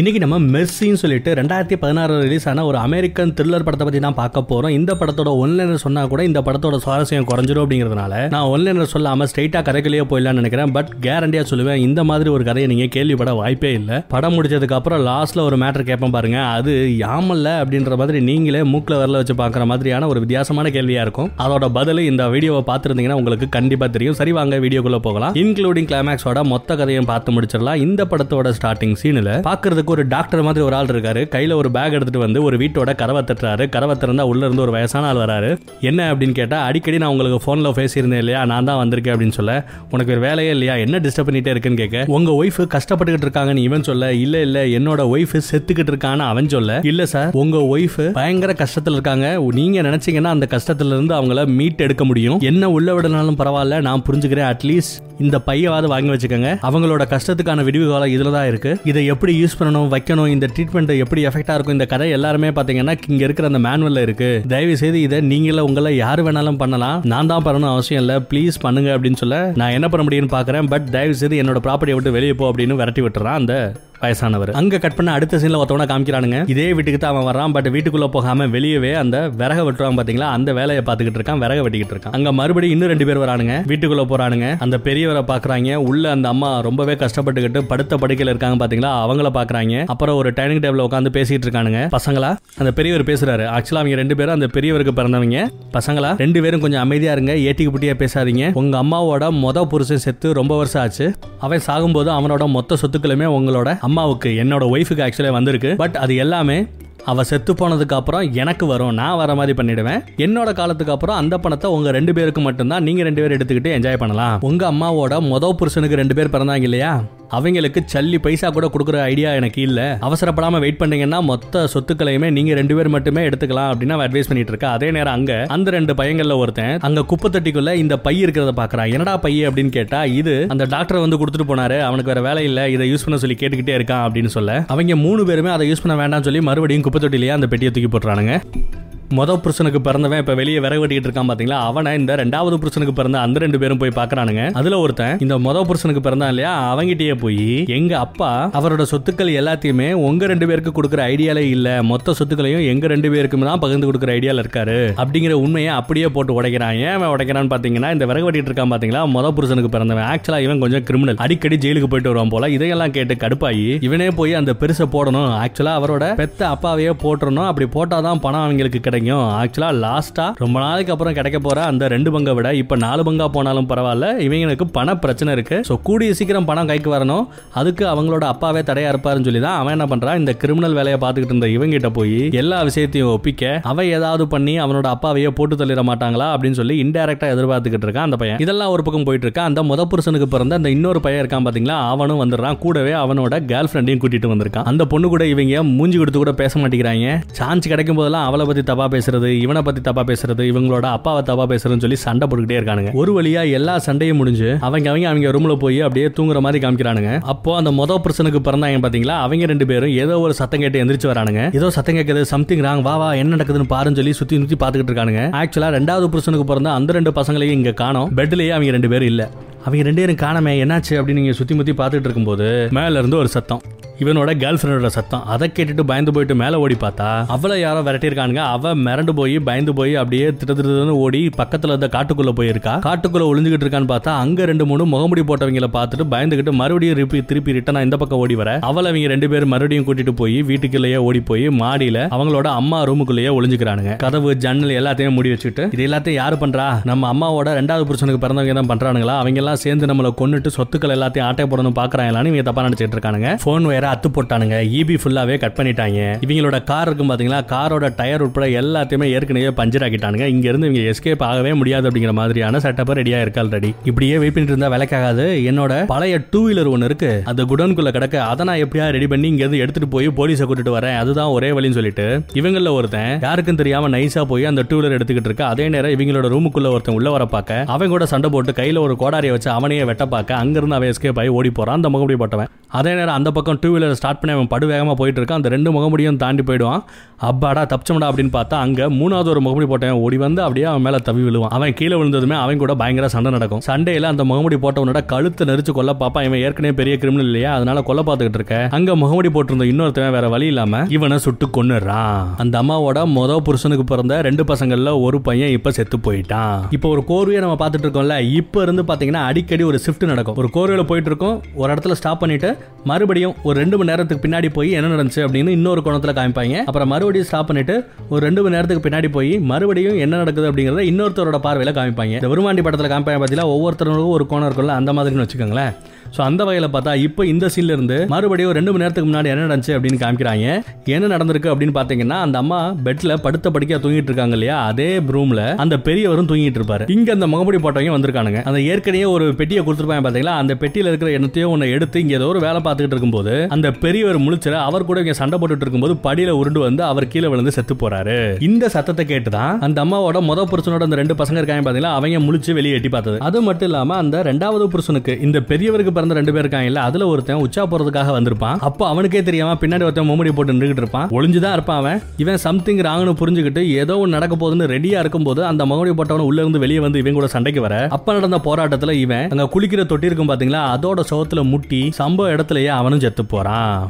இன்னைக்கு நம்ம மெர்சின்னு சொல்லிட்டு ரெண்டாயிரத்தி பதினாறு ரிலீஸ் ஆன ஒரு அமெரிக்கன் த்ரில்லர் படத்தை பத்தி தான் பார்க்க போறோம். இந்த படத்தோட ஒன்லைனர் சொன்னா கூட இந்த படத்தோட சுவாரஸ்யம் குறைஞ்சிரும் அப்படிங்கிறதுனால நான் ஒன்லைனர் சொல்லாம ஸ்ட்ரைட்டா கதைக்குள்ளேயே போயிடலாம்னு நினைக்கிறேன். பட் கேரண்டியா சொல்லுவேன் இந்த மாதிரி ஒரு கதையை நீங்க கேள்விப்பட வாய்ப்பே இல்லை. படம் முடிச்சதுக்கு அப்புறம் லாஸ்ட்ல ஒரு மேட்டர் கேட்பேன் பாருங்க. அது யாமல்ல அப்படின்ற மாதிரி நீங்களே மூக்கில் வரல வச்சு பார்க்குற மாதிரியான ஒரு வித்தியாசமான கேள்வியா இருக்கும். அதோட பதில் இந்த வீடியோவை பார்த்துருந்தீங்கன்னா உங்களுக்கு கண்டிப்பா தெரியும். சரி வாங்க வீடியோக்குள்ள போகலாம். இன்க்ளூடிங் கிளைமேக்ஸோட மொத்த கதையும் பார்த்து முடிச்சிடலாம். இந்த படத்தோட ஸ்டார்டிங் சீனில் பார்க்கறதுக்கு ஒரு டாக்டர் மாதிரி ஒரு ஆள் இருக்காரு. கையில ஒரு பேக் எடுத்துட்டு வந்து ஒரு வீட்டோட கரவை தட்டுறாரு. கரவை திறந்தா உள்ள இருந்து ஒரு வயசான ஆள் வராரு. என்ன அப்படின்னு கேட்டா அடிக்கடி நான் உங்களுக்கு போன்ல பேசியிருந்தேன் இல்லையா? நான் தான் வந்திருக்கேன் அப்படின்னு சொல்ல உனக்கு ஒரு வேலையே இல்லையா? என்ன டிஸ்டர்ப் பண்ணிட்டே இருக்குன்னு கேட்க உங்க ஒய்ஃப் கஷ்டப்பட்டுக்கிட்டு இருக்காங்கன்னு இவன் சொல்ல இல்ல இல்ல என்னோட ஒய்ஃப் செத்துக்கிட்டு இருக்கான்னு அவன் சொல்ல. இல்ல சார் உங்க ஒய்ஃப் பயங்கர கஷ்டத்துல இருக்காங்க. நீங்க நினைச்சீங்கன்னா அந்த கஷ்டத்துல இருந்து அவங்கள மீட் எடுக்க முடியும். என்ன உள்ள விடனாலும் பரவாயில்ல. நான் புரிஞ்சுக்கிறேன். அட்லீஸ்ட் இந்த பையவாவது வாங்கி வச்சுக்கோங்க. அவங்களோட கஷ்டத்துக்கான விடிவு காலம் இதுல தான் இருக்கு. இதை எப்படி யூஸ் பண்ணணும் வைக்கணும் இந்த ட்ரீட்மெண்ட் எப்படி எஃபெக்டா இருக்கும் இந்த கதை எல்லாருமே பாத்தீங்கன்னா இங்க இருக்கிற அந்த மேனுவல்ல இருக்கு. தயவு செய்து இதை நீங்கள உங்களை யார் வேணாலும் பண்ணலாம். நான் தான் பண்ணணும் அவசியம் இல்ல. ப்ளீஸ் பண்ணுங்க அப்படின்னு சொல்ல நான் என்ன பண்ண முடியும்னு பாக்குறேன். பட் தயவு செய்து என்னோட ப்ராப்பர்ட்டியை விட்டு வெளியே போ அப்படின்னு விரட்டி விட்டுறான் அந்த வயசானவர். அங்க கட் பண்ண அடுத்த சீன்ல ஒருத்தவன காமிக்கிறானுங்க. இதே வீட்டுக்கு தான் அவன் வரான் பட் வீட்டுக்குள்ள போகாம வெளியவே அந்த விறக வெட்டுறான் பாத்தீங்களா? அந்த வேலையை பார்த்துக்கிட்டு இருக்கான் விறக வெட்டிக்கிட்டு இருக்கான். அங்க மறுபடியும் இன்னும் ரெண்டு பேர் வரானுங்க. வீட்டுக்குள்ள போறானுங்க. அந்த பெரியவரை பாக்குறாங்க. உள்ள அந்த அம்மா ரொம்பவே கஷ்டப்பட்டுக்கிட்டு படுத்த படுக்கையில இருக்காங்க பாத்தீங்களா? அவங்கள பாக்குறாங்க. அப்புறம் ஒரு டைனிங் டேபிள் உட்காந்து பேசிட்டு இருக்கானுங்க. பசங்களா அந்த பெரியவர் பேசுறாரு. ஆக்சுவலா அவங்க ரெண்டு பேரும் அந்த பெரியவருக்கு பிறந்தவங்க. பசங்களா ரெண்டு பேரும் கொஞ்சம் அமைதியா இருங்க ஏட்டிக்கு புட்டியா பேசாதீங்க. உங்க அம்மாவோட மொத புருஷன் செத்து ரொம்ப வருஷம் ஆச்சு. அவன் சாகும்போது அவனோட மொத்த சொத்துக்களுமே உங்களோட அம்மாவுக்கு என்னோட ஒய்ஃபுக்கு ஆக்சுவலாக வந்திருக்கு. பட் அது எல்லாமே அவ செத்து போனதுக்கு அப்புறம் எனக்கு வரும். நான் வர மாதிரி பண்ணிடுவேன். என்னோட காலத்துக்கு அப்புறம் அந்த பணத்தை உங்க ரெண்டு பேருக்கு மட்டும்தான் நீங்க ரெண்டு பேரும் எடுத்துக்கிட்டு என்ஜாய் பண்ணலாம். உங்க அம்மாவோட மொத புருஷனுக்கு ரெண்டு பேர் பிறந்தாங்க இல்லையா? அவங்களுக்கு சல்லி பைசா கூட கொடுக்குற ஐடியா எனக்கு இல்லை. அவசரப்படாமல் வெயிட் பண்ணீங்கன்னா மொத்த சொத்துக்களையுமே நீங்க ரெண்டு பேர் மட்டுமே எடுத்துக்கலாம் அப்படின்னு அவன் அட்வைஸ் பண்ணிட்டு இருக்கா. அதே நேரம் அங்க அந்த ரெண்டு பையங்கள்ல ஒருத்தன் அங்க குப்பை தொட்டிக்குள்ள இந்த பை இருக்கிறத பாக்குறான். என்னடா பை அப்படின்னு கேட்டா இது அந்த டாக்டர் வந்து கொடுத்துட்டு போனாரு. அவனுக்கு வேற வேலை இல்ல இதை யூஸ் பண்ண சொல்லி கேட்டுக்கிட்டே இருக்கான் அப்படின்னு சொல்ல. அவங்க மூணு பேருமே அதை யூஸ் பண்ண வேண்டாம்னு சொல்லி மறுபடியும் குப்பை தொட்டிலேயே அந்த பெட்டியை தூக்கி போட்டுறானுங்க. மொத புருஷனுக்கு பிறந்தவன் இப்ப வெளியே விறகு வெட்டிட்டு இருக்கான் பாத்தீங்களா? அவனை இந்த ரெண்டாவது புருஷனுக்கு பிறந்த அந்த ரெண்டு பேரும் போய் பாக்குறானுங்க. அதுல ஒருத்தன் இந்த மொத புருஷனுக்கு பிறந்தான் இல்லையா? அவங்கிட்டயே போய் எங்க அப்பா அவரோட சொத்துக்கள் எல்லாத்தையுமே உங்க ரெண்டு பேருக்கு கொடுக்குற ஐடியாலே இல்ல. மொத்த சொத்துக்களையும் எங்க ரெண்டு பேருக்குமே தான் பகிர்ந்து கொடுக்குற ஐடியால இருக்காரு. அப்படிங்கிற உண்மையை அப்படியே போட்டு உடைக்கிறான். ஏன் அவன் உடைக்கிறான்னு பாத்தீங்கன்னா இந்த விறகு வெட்டிட்டு இருக்கான் பாத்தீங்களா? மொத புருஷனுக்கு பிறந்தவன். ஆக்சுவலா இவன் கொஞ்சம் கிரிமினல் அடிக்கடி ஜெயிலுக்கு போயிட்டு வருவான் போல. இதையெல்லாம் கேட்டு கடுப்பாயி இவனே போய் அந்த பெருசை போடணும். ஆக்சுவலா அவரோட பெத்த அப்பாவையே போட்டுறணும். அப்படி போட்டாதான் பணம் அவங்களுக்கு கிடைக்கும். ஐயோ ஆக்சுவலாக லாஸ்ட்டாக ரொம்ப நாளைக்கு அப்புறம் கிடைக்க போகிற அந்த ரெண்டு பங்கை விட இப்போ நாலு பங்கா போனாலும் பரவாயில்ல. இவங்களுக்கு பண பிரச்சனை இருக்கு. ஸோ கூடிய சீக்கிரம் பணம் கைக்கு வரணும். அதுக்கு அவங்களோட அப்பாவே தடையா இருப்பாருன்னு சொல்லி தான் அவன் என்ன பண்ணுறான் இந்த கிரிமினல் வேலையை பார்த்துக்கிட்டு இருந்த இவங்கிட்ட போய் எல்லா விஷயத்தையும் ஒப்பிக்க அவன் ஏதாவது பண்ணி அவனோட அப்பாவையே போட்டு தள்ளிட மாட்டாங்களா அப்படின்னு சொல்லி இன்டெரக்டா எதிர்பார்த்துக்கிட்டு இருக்கான் அந்த பையன். இதெல்லாம் ஒரு பக்கம் போயிட்டு இருக்கா. அந்த முத புருஷனுக்கு பிறந்த அந்த இன்னொரு பையன் இருக்கான் பாத்தீங்களா? அவனும் வந்துடுறான். கூடவே அவனோட கேர்ள் ஃப்ரெண்டையும் கூட்டிட்டு வந்திருக்கான். அந்த பொண்ணு கூட இவங்க மூஞ்சி கொடுத்து கூட பேச மாட்டேங்கிறாங்க. சான்ஸ் கிடைக்கும் போதெல்லாம் அவளை பத்தி தப்பா பேசுறது இவனை பத்தி தப்பா பேசுறது இவங்களோட அப்பாவை தப்பா பேசுறதுன்னு சொல்லி சண்டை போட்டுக்கிட்டே இருக்கானுங்க. ஒரு வழியா எல்லா சண்டையும் முடிஞ்சு அவங்க அவங்க அவங்க ரூம்ல போய் அப்படியே தூங்குற மாதிரி காமிக்கிறானுங்க. அப்போ அந்த மொத பிரச்சனைக்கு பிறந்தாங்க பாத்தீங்களா? அவங்க ரெண்டு பேரும் ஏதோ ஒரு சத்தம் கேட்டு எந்திரிச்சு வரானுங்க. ஏதோ சத்தம் கேட்குது சம்திங் ராங் வா வா என்ன நடக்குதுன்னு பாருன்னு சொல்லி சுத்தி சுத்தி பாத்துக்கிட்டு இருக்கானுங்க. ஆக்சுவலா ரெண்டாவது பிரச்சனைக்கு பிறந்த அந்த ரெண்டு பசங்களையும் இங்க காணோம். பெட்லயே அவங்க ரெண்டு பேரும் இல்ல. அவங்க ரெண்டு பேரும் காணமே என்னாச்சு அப்படின்னு நீங்க சுத்தி முத்தி பாத்துட்டு இருக்கும்போது மேல இருந்து ஒரு சத்தம். இவனோட கேர்ள் ஃப்ரெண்டோட சத்தம். அதை கேட்டுட்டு பயந்து போயிட்டு மேலே ஓடி பார்த்தா அவளை யாரோ விரட்டியிருக்கானுங்க. அவ மிரண்டு போய் பயந்து போய் அப்படியே திட்டு ஓடி பக்கத்தில் இருந்த காட்டுக்குள்ள போயிருக்கா. காட்டுக்குள்ள ஒளிஞ்சுக்கிட்டு இருக்கான்னு பார்த்தா அங்க ரெண்டு மூணு முகமுடி போட்டவங்கள பார்த்துட்டு பயந்துகிட்டு மறுபடியும் திருப்பி திருப்பி ரிட்டனா இந்த பக்கம் ஓடி வர. அவளை அவங்க ரெண்டு பேரும் மறுபடியும் கூட்டிட்டு போய் வீட்டுக்குள்ளேயே ஓடி போய் மாடியில அவங்களோட அம்மா ரூமுக்குள்ளேயே ஒளிஞ்சுக்கிறானுங்க. கதவு ஜன்னல் எல்லாத்தையும் மூடி வச்சுட்டு இது எல்லாத்தையும் யாரு பண்றா? நம்ம அம்மாவோட ரெண்டாவது புருஷனுக்கு பிறந்தவங்க தான் பண்றானுங்களா? அவங்க எல்லாம் சேர்ந்து நம்மளை கொண்டுட்டு சொத்துக்கள் எல்லாத்தையும் ஆட்டை போடணும் பாக்குறாங்களான்னு இவங்க தப்பா நினைச்சிட்டு இருக்கானுங்க. போன் வேற அத்து போட்டானுங்க. இபி ஃபுல்லாவே கட் பண்ணிட்டாங்க. இவங்களோட கார் இருக்கும் பாத்தீங்களா? காரோட டயர் உட்பட எல்லாத்தையுமே ஏற்கனவே பஞ்சர் ஆக்கிட்டானுங்க. இங்க இருந்து இவங்க எஸ்கேப் ஆகவே முடியாது அப்படிங்கிற மாதிரியான செட்டப் ரெடியா இருக்கு ஆல்ரெடி இப்படியே வெயிட் பண்ணிட்டு இருந்தா விலைக்காகாது. என்னோட பழைய டூ வீலர் ஒன்று இருக்கு. அந்த குடோன்குள்ள கிடக்க. அதை நான் எப்படியா ரெடி பண்ணி இங்க இருந்து எடுத்துட்டு போய் போலீஸை கூட்டிட்டு வரேன். அதுதான் ஒரே வழின்னு சொல்லிட்டு இவங்கள ஒருத்தன் யாருக்கும் தெரியாம நைஸா போய் அந்த டூ வீலர் எடுத்துக்கிட்டு இருக்க. அதே நேரம் இவங்களோட ரூமுக்குள்ள ஒருத்தன் உள்ள வர பார்க்க அவன் கூட சண்டை போட்டு கையில ஒரு கோடாரியை வச்சு அவனையே வெட்ட பார்க்க அங்கிருந்து அவன் எஸ்கேப் ஆகி ஓடி போறான். அந்த முகப்படி போட்டவன். அதே நேரம் அந்த பக்கம் டூ வீலரை ஸ்டார்ட் பண்ணி அவன் படுவேகமாக போயிட்டு இருக்கான். அந்த ரெண்டு முகமுடியும் தாண்டி போயிடுவான். அப்பாடா தப்பிச்சோம்டா அப்படின்னு பார்த்தா அங்க மூணாவது ஒரு முகமுடி போட்டவன் ஓடி வந்து அப்படியே அவன் மேல தவி விழுவான். அவன் கீழே விழுந்ததுமே அவன் கூட பயங்கர சண்டை நடக்கும். சண்டையில அந்த முகமுடி போட்டவனோட கழுத்தை நெரிச்சு கொல்ல பாப்பா இவன் ஏற்கனவே பெரிய கிரிமினல் இல்லையா? அதனால கொல்ல பார்த்துக்கிட்டு இருக்க. அங்கே முகமுடி போட்டிருந்த இன்னொருத்தவன் வேற வழி இல்லாம இவனை சுட்டு கொன்னுறான் அந்த அம்மாவோட முத புருஷனுக்கு பிறந்த ரெண்டு பசங்கள்ல ஒரு பையன் இப்போ செத்து போயிட்டான். இப்போ ஒரு கோர்வையை நம்ம பார்த்துட்டு இருக்கோம்ல இப்போ இருந்து பார்த்தீங்கன்னா அடிக்கடி ஒரு ஷிஃப்ட் நடக்கும். ஒரு கோர்வையில் போயிட்டு இருக்கோம் ஒரு இடத்துல ஸ்டாப் பண்ணிட்டு மறுபடியும் ஒரு ரெண்டு மணி நேரத்துக்கு பின்னாடி போய் என்ன நடந்துச்சு அப்படின்னு இன்னொரு கோணத்துல காமிப்பாங்க. அப்புறம் மறுபடியும் ஸ்டாப் பண்ணிட்டு ஒரு ரெண்டு மணி நேரத்துக்கு பின்னாடி போய் மறுபடியும் என்ன நடக்குது அப்படிங்கறத இன்னொருத்தரோட பார்வையில காமிப்பாங்க. இந்த வருமாண்டி படத்துல காமிப்பாங்க பார்த்தீங்கன்னா ஒவ்வொருத்தருக்கும் ஒரு கோணம் இருக்கும்ல அந்த மாதிரின்னு வச்சுக்கோங்களேன். ஸோ அந்த வகையில் பார்த்தா இப்போ இந்த சீன்ல இருந்து மறுபடியும் ஒரு ரெண்டு மணி நேரத்துக்கு முன்னாடி என்ன நடந்துச்சு அப்படின்னு காமிக்கிறாங்க. என்ன நடந்திருக்கு அப்படின்னு பார்த்தீங்கன்னா அந்த அம்மா பெட்ல படுத்த படுக்கையா தூங்கிட்டு இருக்காங்க இல்லையா? அதே ரூம்ல அந்த பெரியவரும் தூங்கிட்டு இருப்பாரு. இங்க அந்த முகமுடி போட்டவங்க வந்திருக்கானுங்க. அந்த ஏற்கனவே ஒரு பெட்டியை கொடுத்துருப்பாங்க பார்த்தீங்களா அந்த பெட்டியில இருக்கிற எண்ணத்தையும் ஒன்று எடுத்து இங்க ஏதோ ஒரு வேலை பார்த்துக்கிட்டு இருக்கும்போது அந்த பெரியவர் முழிச்சிட அவர் கூட இங்க சண்டை போட்டுட்டு இருக்கும்போது படியில உருண்டு வந்து அவர் கீழே விழுந்து செத்து போறாரு. இந்த சத்தத்தை கேட்டுதான் அந்த அம்மாவோட முத புருஷனோட அந்த ரெண்டு பசங்க இருக்காங்க பாத்தீங்களா? அவங்க முழிச்சு வெளியே எட்டி பார்த்தது. அது மட்டும் இல்லாம அந்த ரெண்டாவது புருஷனுக்கு இந்த பெரியவருக்கு பிறந்த ரெண்டு பேர் இருக்காங்கல்ல அதுல ஒருத்தன் உச்சா போறதுக்காக வந்திருப்பான். அப்போ அவனுக்கே தெரியாம பின்னாடி ஒருத்தன் மும்முடி போட்டு நின்றுட்டு இருப்பான். ஒளிஞ்சுதான் இருப்பான் அவன். இவன் சம்திங் ராங்னு புரிஞ்சுக்கிட்டு ஏதோ ஒன்று நடக்க போகுதுன்னு ரெடியா இருக்கும்போது அந்த முகமுடி போட்டவன் உள்ள இருந்து வெளியே வந்து இவன் கூட சண்டைக்கு வர. அப்ப நடந்த போராட்டத்துல இவன் அங்க குளிக்கிற தொட்டி இருக்கும் பாத்தீங்களா? அதோட சோத்துல முட்டி சம்பவ இடத்துலயே அவனும் செத்து போறான்.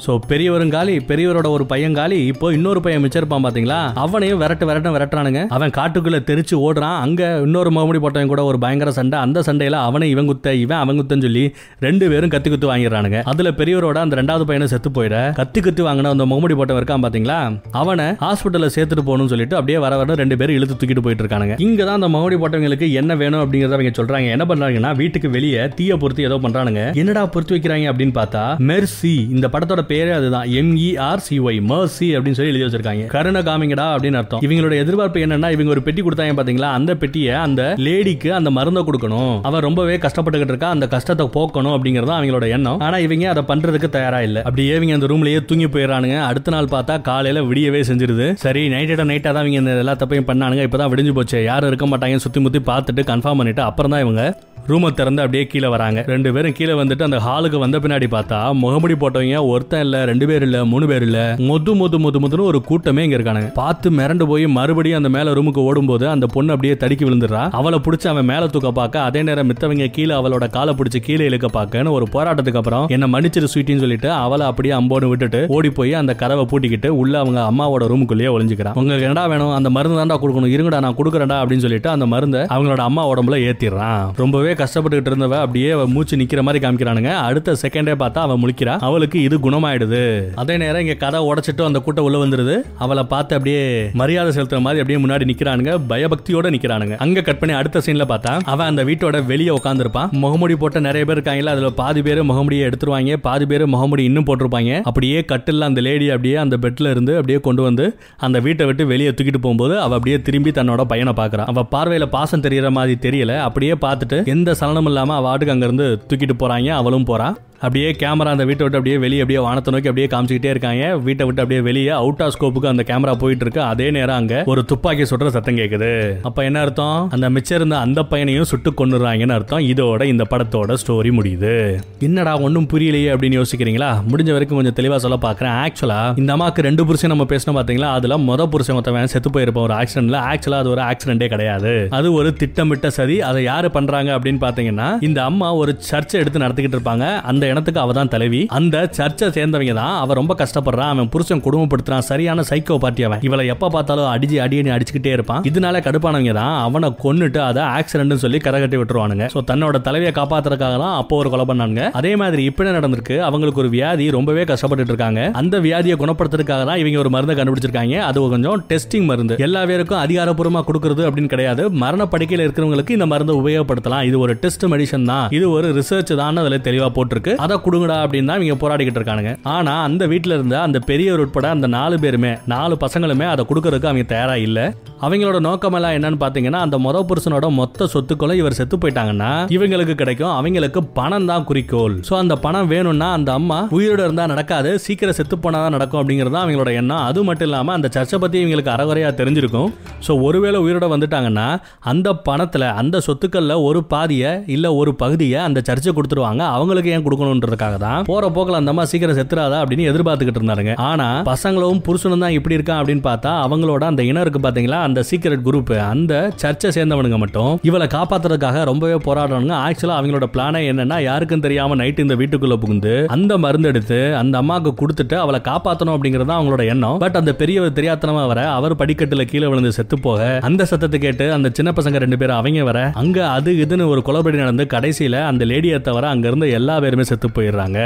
சோ பெரியவரும் காலி பெரியவரோட ஒரு பையன் காலி. இப்போ இன்னொரு பையன் மிச்சிருப்பான் பாத்தீங்களா? அவனையும் விரட்டு விரட்டம் விரட்டுறானுங்க. அவன் காட்டுக்குள்ள தெரிச்சு ஓடுறான். அங்க இன்னொரு முகமுடி போட்டவன் கூட ஒரு பயங்கர சண்டை. அந்த சண்டையில அவனை இவன் குத்த இவன் அவன் குத்தன்னு சொல்லி ரெண்டு பேரும் கத்தி குத்து வாங்கிடுறானுங்க. அதுல பெரியவரோட அந்த ரெண்டாவது பையனை செத்து போயிட கத்தி குத்தி வாங்கின அந்த முகமுடி போட்டவன் இருக்கான் பாத்தீங்களா? அவனை ஹாஸ்பிட்டல்ல சேர்த்துட்டு போகணும்னு சொல்லிட்டு அப்படியே வர வர ரெண்டு பேரும் இழுத்து தூக்கிட்டு போயிட்டு இருக்கானுங்க. இங்க தான் அந்த முகமுடி போட்டவங்களுக்கு என்ன வேணும் அப்படிங்கறத அவங்க சொல்றாங்க. என்ன பண்றாங்கன்னா வீட்டுக்கு வெளியே தீய பொருத்தி ஏதோ பண்றானுங்க. என்னடா பொருத்தி வைக்கிறாங்க அப்படின்னு பார்த்தா மெர்சி இந்த இந்த படத்தோட பேரே அதுதான். எம்இஆர் சி ஒய் மர்சி அப்படின்னு சொல்லி எழுதி வச்சிருக்காங்க. கருணை காமிங்கடா அப்படின்னு அர்த்தம். இவங்களோட எதிர்பார்ப்பு என்னன்னா இவங்க ஒரு பெட்டி கொடுத்தாங்க பாத்தீங்களா? அந்த பெட்டியை அந்த லேடிக்கு அந்த மருந்தை கொடுக்கணும். அவன் ரொம்பவே கஷ்டப்பட்டுக்கிட்டு இருக்கா. அந்த கஷ்டத்தை போக்கணும் அப்படிங்கறது அவங்களோட எண்ணம். ஆனா இவங்க அதை பண்றதுக்கு தயாரா இல்ல. அப்படியே இவங்க அந்த ரூம்லயே தூங்கி போயிடறானுங்க. அடுத்த நாள் பார்த்தா காலையில விடியவே செஞ்சிருது. சரி நைட்டோட நைட்டா தான் இவங்க இந்த எல்லா தப்பையும் பண்ணானுங்க. இப்பதான் விடிஞ்சு போச்சு. யாரும் இருக்க மாட்டாங்க சுத்தி முத்தி பார்த்துட்டு கன்ஃபார்ம் பண்ணிட்டு அப்புறம் தான் இவங்க ரூமை திறந்து அப்படியே கீழே வராங்க. ரெண்டு பேரும் கீழே வந்துட்டு அந்த ஹாலுக்கு வந்த பின்னாடி பார்த்தா முகமுடி போட்டவங்க ஒருத்தன் இல்ல ரெண்டு பேர் இல்ல மூணு பேர் இல்ல. மொது மொது மொது மொதுன்னு ஒரு கூட்டமே இங்க இருக்கானுங்க. பார்த்து மிரண்டு போய் மறுபடியும் அந்த மேல ரூமுக்கு ஓடும்போது அந்த பொண்ணு அப்படியே தடுக்கி விழுந்துடுறா. அவளை பிடிச்சி அவன் மேல தூக்க பார்க்க அதே நேரம் மித்தவங்க கீழே அவளோட காலை பிடிச்சி கீழே இழுக்க பார்க்கன்னு ஒரு போராட்டத்துக்கு அப்புறம் என்ன மன்னிச்சிரு ஸ்வீட்டின்னு சொல்லிட்டு அவளை அப்படியே அம்போன்னு விட்டுட்டு ஓடி போய் அந்த கதவை பூட்டிக்கிட்டு உள்ள அவங்க அம்மாவோட ரூமுக்குள்ளேயே ஒளிஞ்சுக்கிறான். உங்களுக்கு என்னடா வேணும்? அந்த மருந்து தான்டா கொடுக்கணும். இருங்கடா நான் கொடுக்குறேன்டா அப்படின்னு சொல்லிட்டு அந்த மருந்தை அவங்களோட அம்மா உடம்புல ஏத்திடுறான். ரொம்பவே கஷ்டப்பட்டுக்கிட்டு இருந்தவ அப்படியே அவ மூச்சு நிக்கிற மாதிரி காமிக்கிறானுங்க. அடுத்த செகண்டே பார்த்தா அவ முழிக்கிறா. அவளுக்கு இது குணமாயிடுது. அதே நேரம் இங்க கதை உடைச்சிட்டு அந்த கூட்டம் உள்ள வந்துருது. அவளை பார்த்து அப்படியே மரியாதை செலுத்துற மாதிரி அப்படியே முன்னாடி நிக்கிறானுங்க. பயபக்தியோட நிக்கிறானுங்க. அங்க கட் பண்ணி அடுத்த சீன்ல பார்த்தா அவன் அந்த வீட்டோட வெளியே உட்காந்துருப்பான் முகமுடி போட்ட நிறைய பேர் இருக்காங்கல்ல அதுல பாதி பேர் முகமுடியை எடுத்துருவாங்க பாதி பேர் முகமுடி இன்னும் போட்டிருப்பாங்க. அப்படியே கட்டில் அந்த லேடி அப்படியே அந்த பெட்ல இருந்து அப்படியே கொண்டு வந்து அந்த வீட்டை விட்டு வெளியே தூக்கிட்டு போகும்போது அவ அப்படியே திரும்பி தன்னோட பையனை பாக்குறான் அவ பார்வையில பாசம் தெரியற மாதிரி தெரியல. அப்படியே பார்த்துட்டு எந்த சலனமும் இல்லாம அவள் ஆட்டுக்கு அங்கேருந்து தூக்கிட்டு போகிறாங்க அவளும் போறா. அப்படியே கேமரா அந்த வீட்டை விட்டு அப்படியே வெளியே அப்படியே வானத்தை நோக்கி அப்படியே காமிச்சிக்கிட்டே இருக்காங்க. வீட்டை விட்டு அப்படியே வெளியே அவுட் ஆஃப் ஸ்கோப்புக்கு அந்த கேமரா போயிட்டு இருக்கு. அதே நேரம் அங்க ஒரு துப்பாக்கி சுடுற சத்தம் கேக்குது. அப்ப என்ன அர்த்தம்? அந்த மிச்சம் இருந்த அந்த பையனையும் சுட்டு கொண்டுறாங்கன்னு அர்த்தம். இதோட இந்த படத்தோட ஸ்டோரி முடியுது. என்னடா ஒன்றும் புரியலையே அப்படின்னு யோசிக்கிறீங்களா? முடிஞ்ச வரைக்கும் கொஞ்சம் தெளிவா சொல்ல பாக்குறேன். ஆக்சுவலா இந்த அம்மாக்கு ரெண்டு புருஷன் நம்ம பேசணும் பாத்தீங்களா? அதுல முத புருஷன் மொத்தவன் செத்து போயிருப்பான் ஒரு ஆக்சிடென்ட்ல ஆக்சுவலா அது ஒரு ஆக்சிடென்டே கிடையாது. அது ஒரு திட்டமிட்ட சதி. அதை யாரு பண்றாங்க அப்படின்னு பாத்தீங்கன்னா இந்த அம்மா ஒரு சர்ச்சை எடுத்து நடத்திக்கிட்டு இருப்பாங்க. அந்த இனத்துக்கு அவ தான் தலைவி. அந்த சர்ச்சை சேர்ந்தவங்க தான் அவ ரொம்ப கஷ்டப்படுறான் அவன் புருஷன் குடும்பப்படுத்துறான். சரியான சைக்கோ பார்ட்டி அவன். இவளை எப்ப பார்த்தாலும் அடிச்சு அடியணி அடிச்சுக்கிட்டே இருப்பான். இதனால கடுப்பானவங்க தான் அவனை கொன்னுட்டு அதை ஆக்சிடென்ட் சொல்லி கரை கட்டி விட்டுருவானுங்க. சோ தன்னோட தலைவியை காப்பாத்துறதுக்காக தான் அப்போ ஒரு கொலை பண்ணாங்க அதே மாதிரி இப்ப என்ன நடந்திருக்கு? அவங்களுக்கு ஒரு வியாதி ரொம்பவே கஷ்டப்பட்டு இருக்காங்க. அந்த வியாதியை குணப்படுத்துறதுக்காக தான் இவங்க ஒரு மருந்தை கண்டுபிடிச்சிருக்காங்க. அது கொஞ்சம் டெஸ்டிங் மருந்து. எல்லா பேருக்கும் அதிகாரப்பூர்வமா கொடுக்கறது அப்படின்னு கிடையாது. மரண படுக்கையில் இருக்கிறவங்களுக்கு இந்த மருந்தை உபயோகப்படுத்தலாம். இது ஒரு டெஸ்ட் மெடிசன் தான். இது ஒரு ரிசர்ச் தான். அதுல தெளிவா போட்டிருக்கு. அதை கொடுங்கடா அப்படின்னு தான் இவங்க போராடிக்கிட்டு இருக்கானுங்க. ஆனா அந்த வீட்டில் இருந்த அந்த பெரியவர் உட்பட அந்த நாலு பேருமே நாலு பசங்களுமே அதை கொடுக்கறதுக்கு அவங்க தயாரா இல்ல. அவங்களோட நோக்கமெல்லாம் என்னன்னு பாத்தீங்கன்னா அந்த மொத புருஷனோட மொத்த சொத்துக்களும் இவர் செத்து போயிட்டாங்கன்னா இவங்களுக்கு கிடைக்கும் அவங்களுக்கு பணம் தான் குறிக்கோள். சோ அந்த பணம் வேணும்னா அந்த அம்மா உயிரோட இருந்தா நடக்காது சீக்கிரம் செத்து போனாதான் நடக்கும் அப்படிங்கிறது தான் அவங்களோட எண்ணம். அது மட்டும் இல்லாம அந்த சர்ச்சை பத்தி இவங்களுக்கு அறகுறையா தெரிஞ்சிருக்கும். சோ ஒருவேளை உயிரோட வந்துட்டாங்கன்னா அந்த பணத்துல அந்த சொத்துக்கள்ல ஒரு பாதியை இல்ல ஒரு பகுதியை அந்த சர்ச்சை கொடுத்துருவாங்க. அவங்களுக்கு ஏன் கொடுக்கணும் காப்பாத்தணுன்றதுக்காக தான் போற போக்கில் அந்த அம்மா சீக்கிரம் செத்துறாதா அப்படின்னு எதிர்பார்த்துக்கிட்டு இருந்தாருங்க. ஆனா பசங்களும் புருஷனும் தான் இப்படி இருக்கான் அப்படின்னு பார்த்தா அவங்களோட அந்த இனம் இருக்கு பாத்தீங்களா? அந்த சீக்கிரட் குரூப் அந்த சர்ச்சை சேர்ந்தவனுங்க மட்டும் இவளை காப்பாத்துறதுக்காக ரொம்பவே போராடுறானுங்க. ஆக்சுவலா அவங்களோட பிளானே என்னன்னா யாருக்கும் தெரியாம நைட் இந்த வீட்டுக்குள்ள புகுந்து அந்த மருந்து எடுத்து அந்த அம்மாவுக்கு கொடுத்துட்டு அவளை காப்பாத்தணும் அப்படிங்கறது அவங்களோட எண்ணம். பட் அந்த பெரியவர் தெரியாத்தனமா வர அவர் படிக்கட்டுல கீழே விழுந்து செத்து போக அந்த சத்தத்தை கேட்டு அந்த சின்ன பசங்க ரெண்டு பேரும் அவங்க வர அங்க அது இதுன்னு ஒரு குளறுபடி நடந்து கடைசியில அந்த லேடியை தவிர அங்க இருந்த எல்லா பேருமே செத்து போயிடுறாங்க.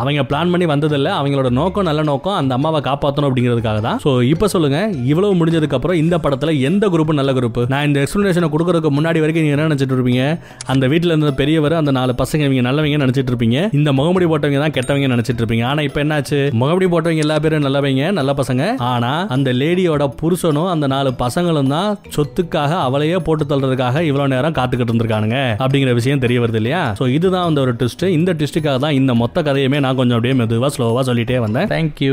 அவங்க பிளான் பண்ணி வந்ததில்லை. அவங்களோட நோக்கம் நல்ல நோக்கம் அந்த அம்மாவை காப்பாற்றணும் அப்படிங்கிறதுக்காக தான். ஸோ இப்போ சொல்லுங்க இவ்வளவு முடிஞ்சதுக்கு அப்புறம் இந்த படத்தில் எந்த குரூப் நல்ல குரூப் நான் இந்த எக்ஸ்பிளனேஷனை கொடுக்கறதுக்கு முன்னாடி வரைக்கும் நீங்கள் என்ன நினச்சிட்டு இருப்பீங்க? அந்த வீட்டில் இருந்த பெரியவர் அந்த நாலு பசங்க இவங்க நல்லவங்க நினச்சிட்டு இருப்பீங்க. இந்த முகமுடி போட்டவங்க தான் கெட்டவங்க நினச்சிட்டு இருப்பீங்க. ஆனால் இப்போ என்னாச்சு? முகமுடி போட்டவங்க எல்லா பேரும் நல்லவங்க நல்ல பசங்க. ஆனால் அந்த லேடியோட புருஷனும் அந்த நாலு பசங்களும் தான் சொத்துக்காக அவளையே போட்டு தள்ளுறதுக்காக இவ்வளோ நேரம் காத்துக்கிட்டு இருந்திருக்கானுங்க அப்படிங்கிற விஷயம் தெரிய வருது இல்லையா? ஸோ இதுதான் அந்த ஒரு ட்விஸ்ட் இந்த ட்விஸ்ட்டுக்காக தான் இந்த மொத்த கதையுமே நான் கொஞ்சம் அப்படியே மெதுவாக ஸ்லோவாக சொல்லிட்டே வந்தேன். தேங்க்யூ